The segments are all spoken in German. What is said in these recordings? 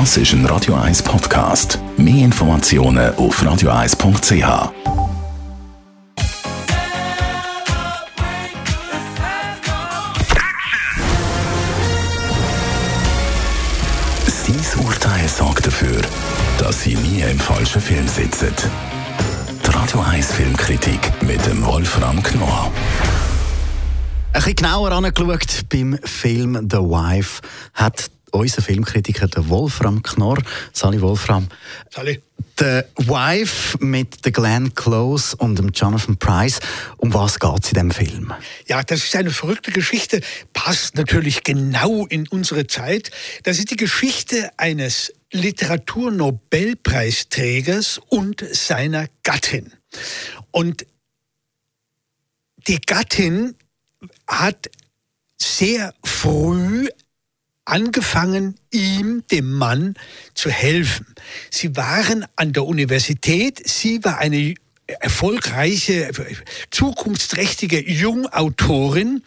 Das ist ein Radio 1 Podcast. Mehr Informationen auf radio1.ch. Sein Urteil sorgt dafür, dass Sie nie im falschen Film sitzen. Die Radio 1 Filmkritik mit dem Wolfram Knorr. Ein bisschen genauer angeschaut beim Film The Wife hat unser Filmkritiker der Wolfram Knorr. Sali Wolfram. Sali. The Wife mit der Glenn Close und dem Jonathan Price. Um was geht es in dem Film? Ja, das ist eine verrückte Geschichte. Passt natürlich genau in unsere Zeit. Das ist die Geschichte eines Literaturnobelpreisträgers und seiner Gattin. Und die Gattin hat sehr früh angefangen, ihm, dem Mann, zu helfen. Sie waren an der Universität, sie war eine erfolgreiche, zukunftsträchtige Jungautorin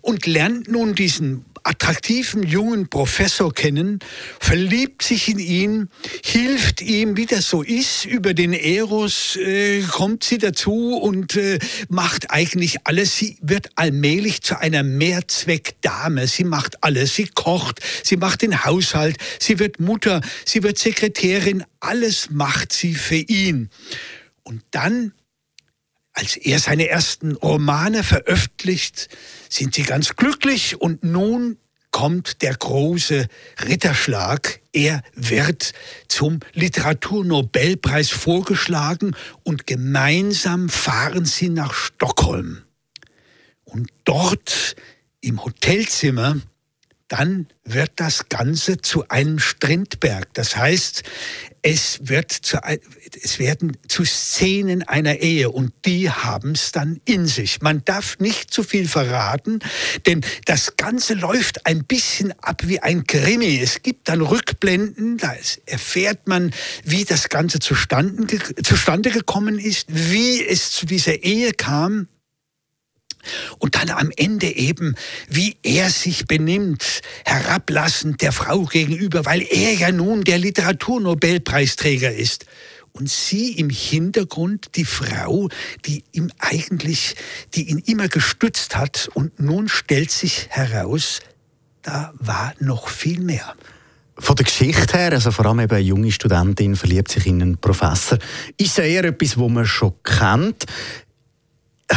und lernt nun diesen attraktiven jungen Professor kennen, verliebt sich in ihn, hilft ihm, wie das so ist, über den Eros äh, kommt sie dazu und äh, macht eigentlich alles. Sie wird allmählich zu einer Mehrzweckdame. Sie macht alles. Sie kocht, sie macht den Haushalt, sie wird Mutter, sie wird Sekretärin. Alles macht sie für ihn. Und dann als er seine ersten Romane veröffentlicht, sind sie ganz glücklich und nun kommt der große Ritterschlag. Er wird zum Literaturnobelpreis vorgeschlagen und gemeinsam fahren sie nach Stockholm. Und dort im Hotelzimmer dann wird das Ganze zu einem Strindberg. Das heißt, es, wird zu, es werden zu Szenen einer Ehe und die haben es dann in sich. Man darf nicht zu viel verraten, denn das Ganze läuft ein bisschen ab wie ein Krimi. Es gibt dann Rückblenden, da erfährt man, wie das Ganze zustande, zustande gekommen ist, wie es zu dieser Ehe kam. Und dann am Ende eben, wie er sich benimmt, herablassend der Frau gegenüber, weil er ja nun der Literaturnobelpreisträger ist. Und sie im Hintergrund, die Frau, die ihm eigentlich, die ihn immer gestützt hat. Und nun stellt sich heraus, da war noch viel mehr. Von der Geschichte her, also vor allem eben eine junge Studentin verliebt sich in einen Professor, ist ja eher etwas, wo man schon kennt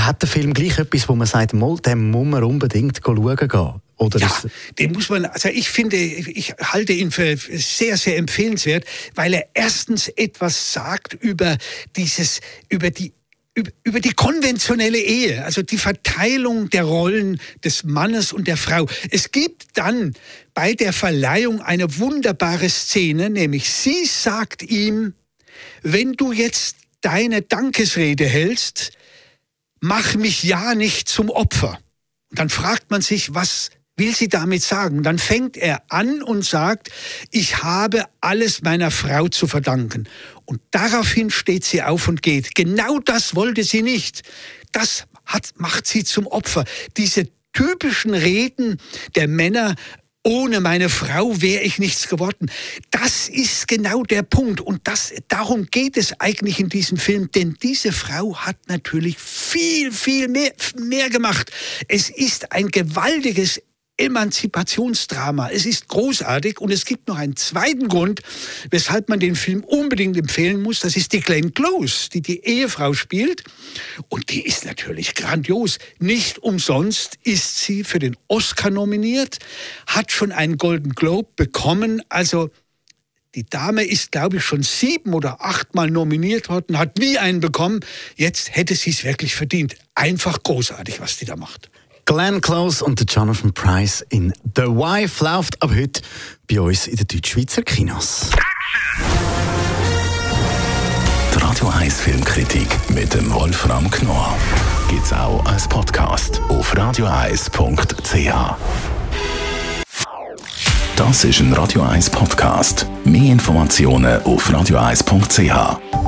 hat der Film gleich etwas, wo man sagt, mal, dem muss man unbedingt schauen gehen? Oder ja, den muss man, also ich finde, ich halte ihn für sehr, sehr empfehlenswert, weil er erstens etwas sagt über dieses, über die über die konventionelle Ehe, also die Verteilung der Rollen des Mannes und der Frau. Es gibt dann bei der Verleihung eine wunderbare Szene, nämlich sie sagt ihm, wenn du jetzt deine Dankesrede hältst, mach mich ja nicht zum Opfer. Und dann fragt man sich, was will sie damit sagen? Dann fängt er an und sagt, ich habe alles meiner Frau zu verdanken. Und daraufhin steht sie auf und geht. Genau das wollte sie nicht. Das hat, macht sie zum Opfer. Diese typischen Reden der Männer, ohne meine Frau wäre ich nichts geworden. Das ist genau der Punkt. Und das, darum geht es eigentlich in diesem Film. Denn diese Frau hat natürlich viel, viel mehr, mehr gemacht. Es ist ein gewaltiges Emanzipationsdrama. Es ist großartig und es gibt noch einen zweiten Grund, weshalb man den Film unbedingt empfehlen muss. Das ist die Glenn Close, die die Ehefrau spielt. Und die ist natürlich grandios. Nicht umsonst ist sie für den Oscar nominiert, hat schon einen Golden Globe bekommen. Also die Dame ist, glaube ich, schon sieben oder achtmal nominiert worden, hat nie einen bekommen. Jetzt hätte sie es wirklich verdient. Einfach großartig, was die da macht. Glenn Close und Jonathan Price in The Wife läuft ab heute bei uns in den Deutschschweizer Kinos. Die Radio 1 Filmkritik mit dem Wolfram Knorr gibt's auch als Podcast auf radioeis.ch. Das ist ein Radio 1 Podcast. Mehr Informationen auf radioeis.ch.